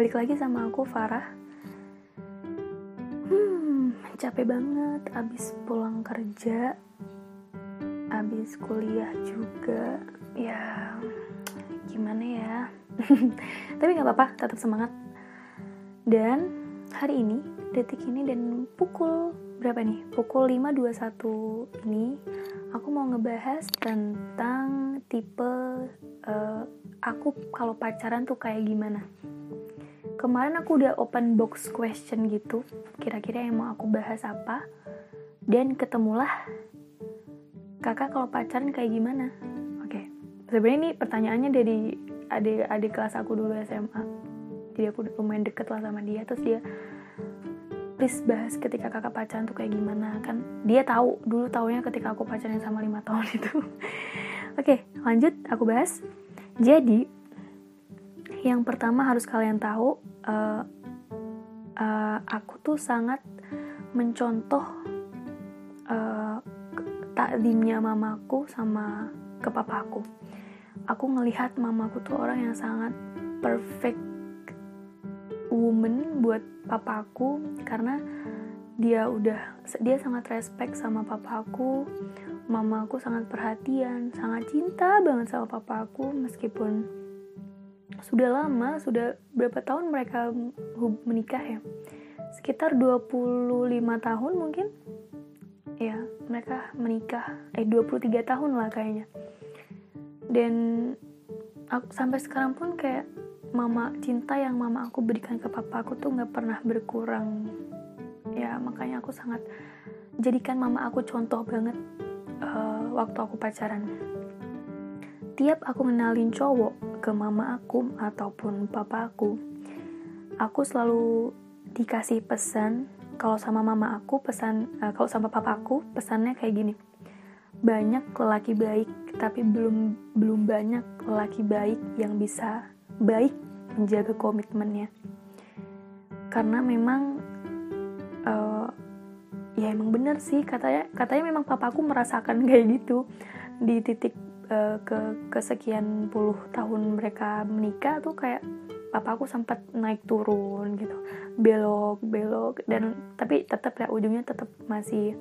balik lagi sama aku Farah. Hmm, capek banget abis pulang kerja, abis kuliah juga. Ya, gimana ya? Tapi nggak apa-apa, tetap semangat. Dan hari ini, detik ini dan pukul berapa nih? Pukul 5.21 ini, aku mau ngebahas tentang tipe uh, aku kalau pacaran tuh kayak gimana kemarin aku udah open box question gitu kira-kira yang mau aku bahas apa. Dan ketemulah kakak kalau pacaran kayak gimana. Oke okay. sebenarnya ini pertanyaannya dari adik adik kelas aku dulu SMA jadi aku lumayan deket lah sama dia. Terus dia please bahas ketika kakak pacaran tuh kayak gimana. Kan dia tahu dulu taunya ketika aku pacaran sama lima tahun itu. Oke okay, lanjut aku bahas. Jadi yang pertama harus kalian tahu uh, uh, aku tuh sangat mencontoh uh, takdimnya mamaku sama ke papaku. Aku ngelihat mamaku tuh orang yang sangat perfect woman buat papaku karena dia udah dia sangat respect sama papaku mamaku sangat perhatian, sangat cinta banget sama papaku meskipun sudah lama, sudah berapa tahun mereka menikah ya? Sekitar 25 tahun mungkin. Ya, mereka menikah eh 23 tahun lah kayaknya. Dan aku sampai sekarang pun kayak mama cinta yang mama aku berikan ke papa aku tuh nggak pernah berkurang. Ya, makanya aku sangat jadikan mama aku contoh banget uh, waktu aku pacaran. Tiap aku ngenalin cowok ke mama aku ataupun papa aku, aku selalu dikasih pesan kalau sama mama aku pesan uh, kalau sama papa aku pesannya kayak gini. Banyak lelaki baik, tapi belum belum banyak lelaki baik yang bisa baik menjaga komitmennya. Karena memang uh, ya emang bener sih katanya katanya memang papaku merasakan kayak gitu di titik uh, ke kesekian puluh tahun mereka menikah tuh kayak papaku sempat naik turun gitu. Belok belok dan tapi tetap ya ujungnya tetap masih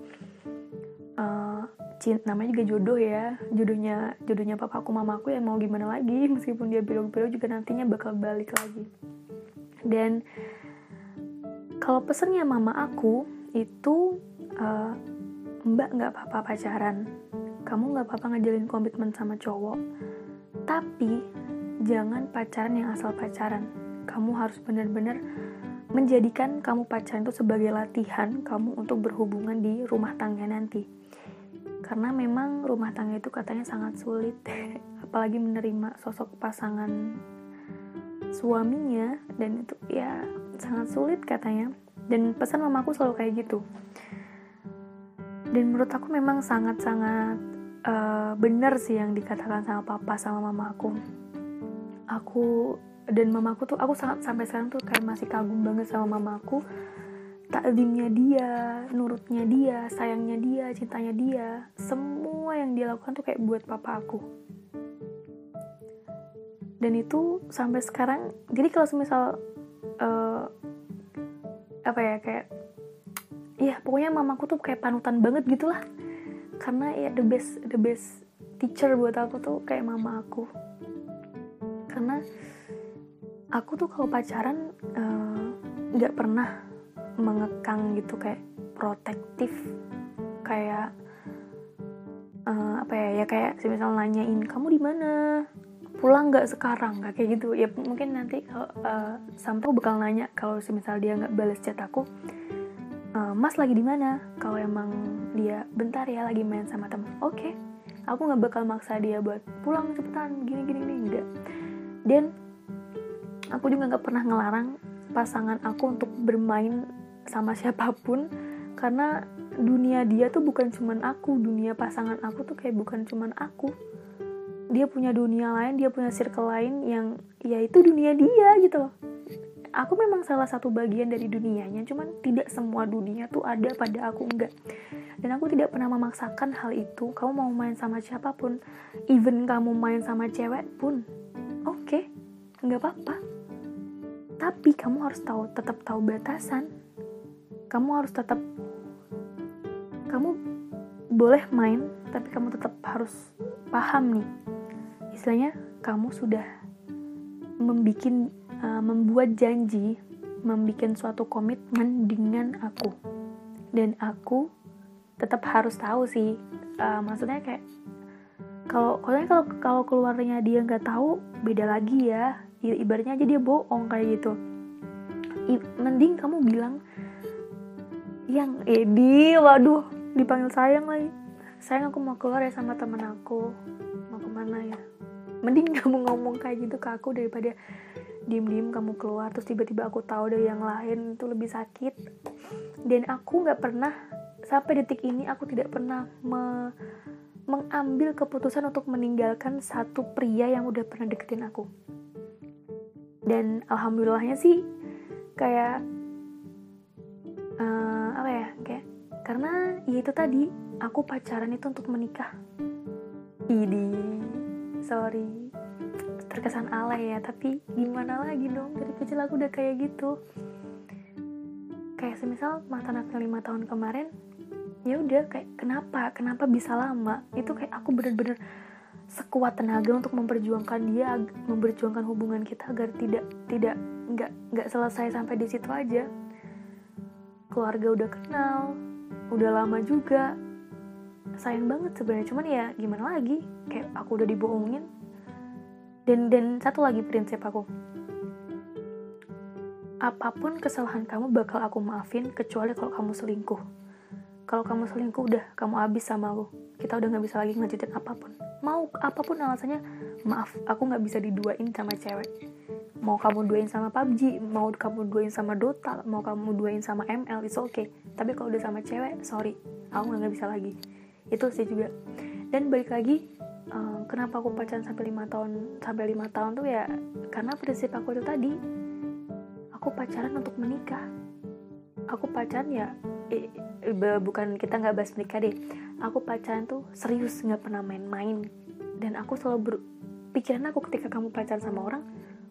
uh, cinta namanya juga jodoh ya. Jodohnya jodohnya papaku mamaku ya mau gimana lagi meskipun dia belok-belok juga nantinya bakal balik lagi. Dan kalau pesennya mama aku itu uh, mbak nggak apa-apa pacaran kamu nggak apa-apa ngajalin komitmen sama cowok. Tapi jangan pacaran yang asal pacaran. Kamu harus benar-benar menjadikan kamu pacaran itu sebagai latihan kamu untuk berhubungan di rumah tangga nanti. Karena memang rumah tangga itu katanya sangat sulit apalagi menerima sosok pasangan suaminya dan itu ya sangat sulit katanya. Dan pesan mamaku selalu kayak gitu. Dan menurut aku memang sangat-sangat uh, benar sih yang dikatakan sama papa sama mama aku aku dan mamaku tuh aku sangat sampai sekarang tuh kayak masih kagum banget sama mamaku. Takdimnya dia, nurutnya dia, sayangnya dia, cintanya dia, semua yang dia lakukan tuh kayak buat papa aku. Dan itu sampai sekarang, jadi kalau misal uh, apa ya kayak iya pokoknya mamaku tuh kayak panutan banget gitulah karena ya the best the best teacher buat aku tuh kayak mama aku. Karena aku tuh kalau pacaran eh, nggak uh, pernah mengekang gitu kayak protektif. Kayak uh, apa ya ya kayak misal nanyain kamu di mana? Pulang nggak sekarang? Nggak kayak gitu. Ya mungkin nanti kalau uh, sampai bakal nanya kalau semisal dia nggak balas chat aku mas lagi di mana? Kalau emang dia bentar ya lagi main sama teman oke okay. aku nggak bakal maksa dia buat pulang cepetan gini gini gini enggak. Dan aku juga nggak pernah ngelarang pasangan aku untuk bermain sama siapa pun karena dunia dia tuh bukan cuman aku. Dunia pasangan aku tuh kayak bukan cuman aku. Dia punya dunia lain dia punya circle lain yang ya itu dunia dia gitu loh aku memang salah satu bagian dari dunianya cuman tidak semua dunia tuh ada pada aku enggak. Dan aku tidak pernah memaksakan hal itu. Kamu mau main sama siapa pun even kamu main sama cewek pun oke okay, nggak apa-apa. Tapi kamu harus tahu tetap tahu batasan. Kamu harus tetap kamu boleh main tapi kamu tetap harus paham nih. Istilahnya kamu sudah membikin uh, membuat janji membuat suatu komitmen dengan aku. Dan aku tetap harus tahu sih uh, maksudnya kayak kalau kalau kalau keluarnya dia nggak tahu beda lagi ya. Ibaratnya aja dia bohong kayak gitu. I, mending kamu bilang yang Edi waduh dipanggil sayang lagi. Sayang aku mau keluar ya sama temen aku. Mau ke mana ya? Mending kamu ngomong kayak gitu ke aku daripada diem-diem kamu keluar terus tiba-tiba aku tahu dari yang lain itu lebih sakit. Dan aku nggak pernah sampai detik ini aku tidak pernah me mengambil keputusan untuk meninggalkan satu pria yang udah pernah deketin aku. Dan alhamdulillahnya sih kayak uh, apa ya kayak karena ya itu tadi aku pacaran itu untuk menikah. Ini sorry terkesan alay ya tapi gimana lagi dong? Dari kecil aku udah kayak gitu. Kayak semisal mantan aku lima tahun kemarin ya udah kayak kenapa? Kenapa bisa lama? Itu kayak aku bener-bener sekuat tenaga untuk memperjuangkan dia memperjuangkan hubungan kita agar tidak tidak nggak nggak selesai sampai di situ aja. Keluarga udah kenal udah lama juga. Sayang banget sebenarnya cuman ya gimana lagi? Kayak aku udah dibohongin dan dan satu lagi prinsip aku. Apa pun kesalahan kamu bakal aku maafin kecuali kalau kamu selingkuh. Kalau kamu selingkuh udah kamu habis sama aku. Kita udah nggak bisa lagi ngelanjutin apa pun. Mau apa pun alasannya maaf aku nggak bisa diduain sama cewek. Mau kamu duain sama PUBG mau kamu duain sama Dota mau kamu duain sama ML itu oke okay. tapi kalau udah sama cewek sorry aku nggak bisa lagi. Itu sih juga. Dan balik lagi um, kenapa aku pacaran sampai lima tahun sampai lima tahun tuh ya karena prinsip aku itu tadi. Aku pacaran untuk menikah. Aku pacaran ya eh, bukan kita nggak bahas menikah deh. Aku pacaran tuh serius nggak pernah main-main. Dan aku selalu berpikiran aku ketika kamu pacaran sama orang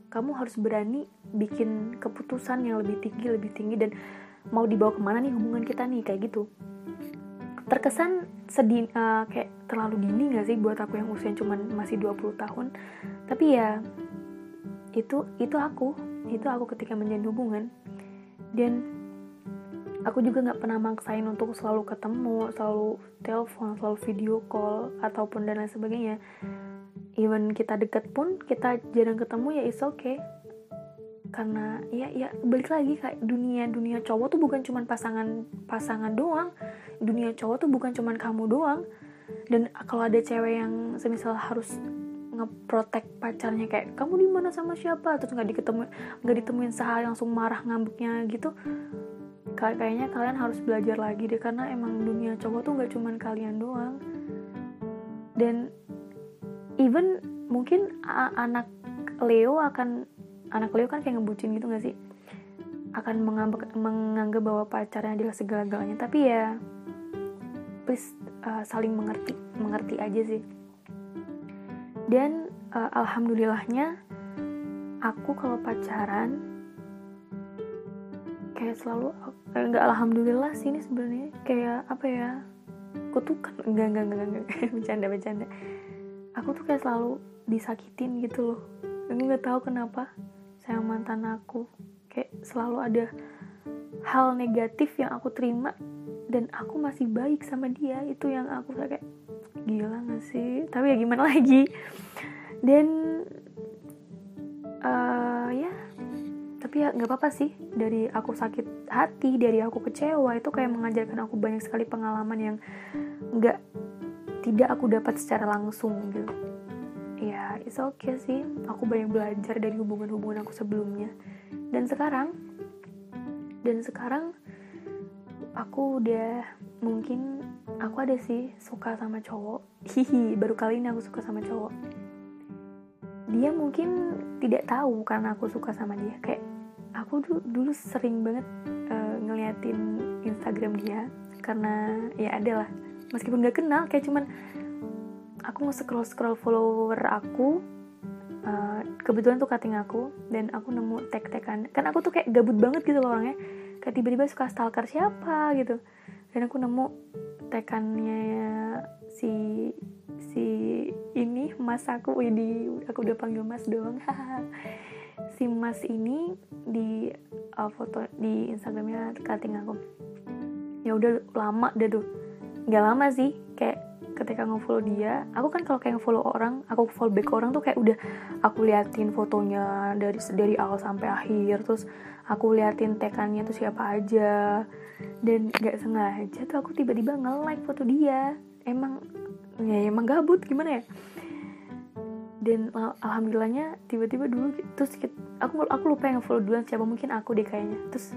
kamu harus berani bikin keputusan yang lebih tinggi lebih tinggi. Dan mau dibawa ke mana nih hubungan kita nih kayak gitu. Terkesan sedih uh, kayak terlalu dini gak sih buat aku yang usia cuman masih 20 tahun? Tapi ya itu itu aku itu aku ketika menjalin hubungan. Dan aku juga nggak pernah maksain untuk selalu ketemu selalu telepon selalu video call ataupun dan lain sebagainya. Even kita deket pun kita jarang ketemu ya is okay karena ya ya balik lagi kayak dunia dunia cowok tuh bukan cuman pasangan pasangan doang. Dunia cowok tuh bukan cuman kamu doang. Dan kalau ada cewek yang semisal harus ngeprotek pacarnya kayak kamu di mana sama siapa? Terus nggak diketemu nggak ditemuin sehari langsung marah ngambeknya gitu kayaknya kalian harus belajar lagi deh. Karena emang dunia cowok tuh nggak cuman kalian doang. Dan even mungkin anak Leo akan anak Leo kan kayak ngebucin gitu gak sih? Akan menganggap, menganggap bahwa pacarnya adalah segala-galanya. Tapi ya please uh, saling mengerti mengerti aja sih. Dan uh, alhamdulillahnya aku kalau pacaran kayak selalu eh, nggak alhamdulillah sih ini sebenarnya. Kayak apa ya? Kutukan. Enggak enggak enggak enggak bercanda bercanda. Aku tuh kayak selalu disakitin gitu loh. Aku nggak tahu kenapa saya mantan aku. Kayak selalu ada hal negatif yang aku terima dan aku masih baik sama dia. Itu yang aku kayak gila gak sih? Tapi ya gimana lagi? Dan uh, ya tapi ya nggak apa-apa sih. Dari aku sakit hati dari aku kecewa itu kayak mengajarkan aku banyak sekali pengalaman yang nggak tidak aku dapat secara langsung gitu it's okay sih. Aku banyak belajar dari hubungan-hubungan aku sebelumnya. Dan sekarang dan sekarang aku udah mungkin aku ada sih suka sama cowok. Hihi baru kali ini aku suka sama cowok. Dia mungkin tidak tahu karena aku suka sama dia. Kayak aku dulu, dulu sering banget uh, ngeliatin Instagram dia karena ya ada lah. Meskipun gak kenal kayak cuman aku mau scroll scroll follower aku uh, kebetulan tuh cutting aku dan aku nemu tag-tagan. Kan aku tuh kayak gabut banget gitu loh orangnya. Kayak tiba-tiba suka stalker siapa gitu. Dan aku nemu tekannya si si ini mas aku. Di aku udah panggil mas doang. Si mas ini di uh, foto di instagramnya cutting aku. Ya udah lama deh tuh. Nggak lama sih kayak ketika nge-follow dia aku kan kalau kayak nge-follow orang aku follow back orang tuh kayak udah aku liatin fotonya dari dari awal sampai akhir terus aku liatin tekannya tuh siapa aja dan nggak sengaja tuh aku tiba-tiba nge-like foto dia. Emang ya emang gabut gimana ya? Dan alhamdulillahnya tiba-tiba dulu terus aku aku lupa yang follow duluan siapa mungkin aku deh kayaknya. Terus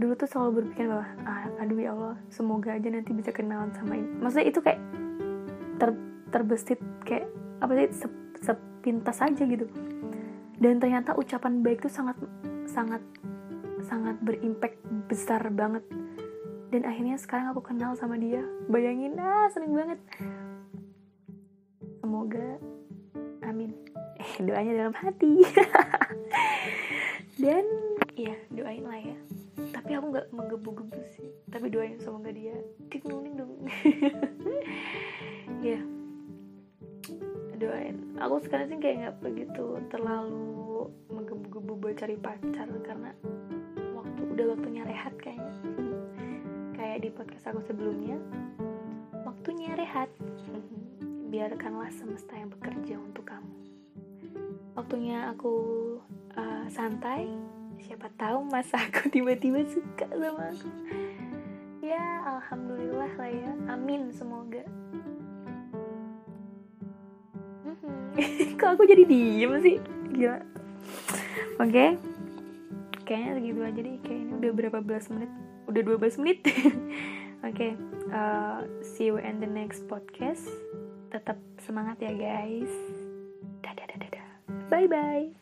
dulu tuh selalu berpikir bahwa ah, aduh ya Allah semoga aja nanti bisa kenalan sama ini. Maksudnya itu kayak ter terbesit kayak apa sih se, sepintas aja gitu. Dan ternyata ucapan baik tuh sangat sangat sangat berimpact besar banget. Dan akhirnya sekarang aku kenal sama dia. Bayangin ah seneng banget. Semoga amin. Eh doanya dalam hati. Dan ya doain lah ya tapi aku nggak menggebu-gebu sih. Tapi doain semoga dia. Tik dong. Ya. Doain. Aku sekarang sih kayak nggak begitu terlalu menggebu-gebu buat cari pacar karena waktu udah waktunya rehat kayaknya. Kayak di podcast aku sebelumnya waktunya rehat. Biarkanlah semesta yang bekerja untuk kamu. Waktunya aku uh, santai siapa tahu mas aku tiba-tiba suka sama aku. Ya alhamdulillah lah ya. Amin semoga. Mhm. kok aku jadi diem sih? Gila. Oke. Okay. kayaknya segitu aja deh. Kayaknya udah berapa belas menit? Udah 12 menit. Oke okay, uh, see you in the next podcast. Tetap semangat ya guys. Dadah dadah dadah. Bye bye